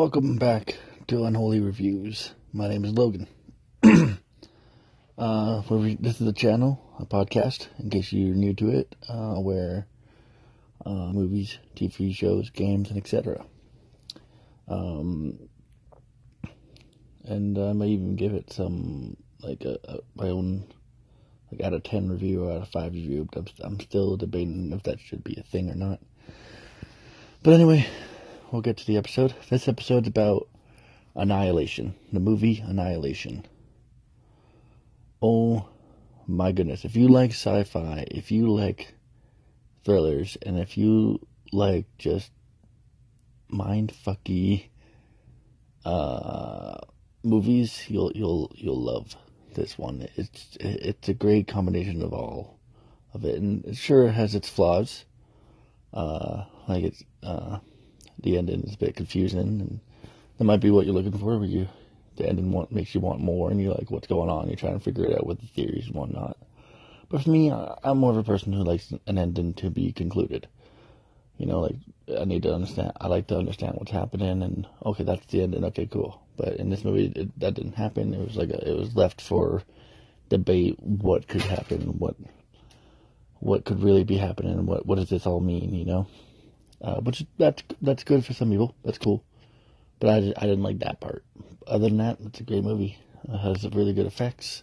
Welcome back to Unholy Reviews. My name is Logan. uh, this is a channel, a podcast, in case you're new to it, uh, where uh, movies, TV shows, games, and etc. Um, and I may even give it some, like, a, a, my own, like, out of 10 review or out of 5 review. I'm, I'm still debating if that should be a thing or not. But anyway, we'll get to the episode. This episode's about Annihilation, the movie Annihilation. Oh my goodness. If you like sci fi, if you like thrillers, and if you like just mind fucky uh, movies, you'll you'll you'll love this one. It's it's a great combination of all of it, and it sure has its flaws. Uh, like it's uh, the ending is a bit confusing, and that might be what you're looking for, where you the ending want, makes you want more, and you're like, what's going on? You're trying to figure it out with the theories and whatnot. But for me, I'm more of a person who likes an ending to be concluded. You know, like I need to understand. I like to understand what's happening, and okay, that's the ending. Okay, cool. But in this movie, it, that didn't happen. It was like a, it was left for debate. What could happen? What what could really be happening? What what does this all mean? You know uh, which that's that's good for some people. That's cool, but I, I didn't like that part. Other than that, it's a great movie. It has really good effects.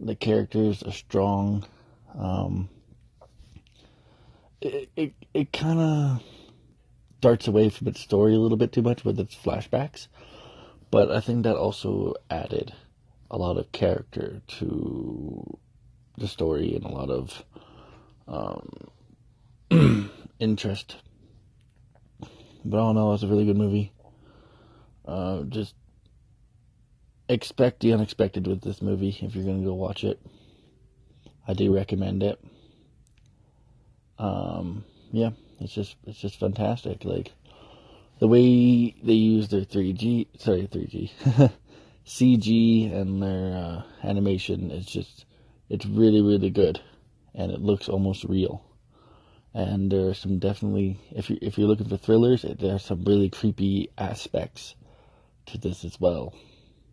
The characters are strong. Um, it it, it kind of darts away from its story a little bit too much with its flashbacks, but I think that also added a lot of character to the story and a lot of um, interest but all in all, it's a really good movie. Uh, just expect the unexpected with this movie if you're going to go watch it. I do recommend it. Um, yeah, it's just it's just fantastic. Like the way they use their 3G, sorry, 3G, CG and their uh, animation is just it's really really good, and it looks almost real and there are some definitely if you if you're looking for thrillers, there are some really creepy aspects to this as well.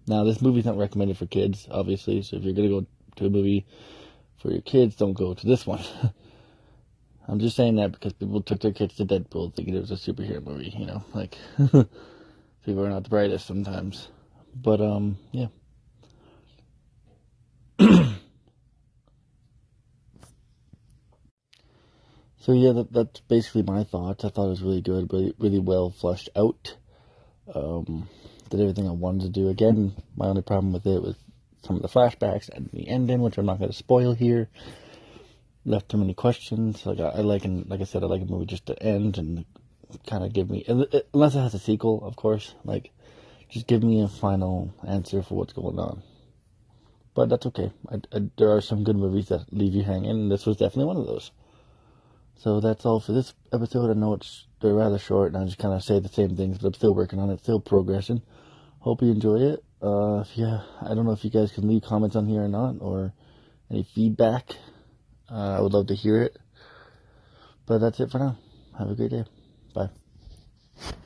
Now, this movie's not recommended for kids, obviously. So if you're gonna go to a movie for your kids, don't go to this one. I'm just saying that because people took their kids to Deadpool thinking it was a superhero movie. You know, like people are not the brightest sometimes. But um, yeah. So yeah, that, that's basically my thoughts. I thought it was really good, really, really well fleshed out. Um, did everything I wanted to do. Again, my only problem with it was some of the flashbacks and the ending, which I'm not going to spoil here. Left too many questions. Like I, I like, and like I said, I like a movie just to end and kind of give me, unless it has a sequel, of course. Like, just give me a final answer for what's going on. But that's okay. I, I, there are some good movies that leave you hanging, and this was definitely one of those. So that's all for this episode. I know it's they're rather short, and I just kind of say the same things, but I'm still working on it, still progressing. Hope you enjoy it. Uh, if you, I don't know if you guys can leave comments on here or not, or any feedback. Uh, I would love to hear it. But that's it for now. Have a great day. Bye.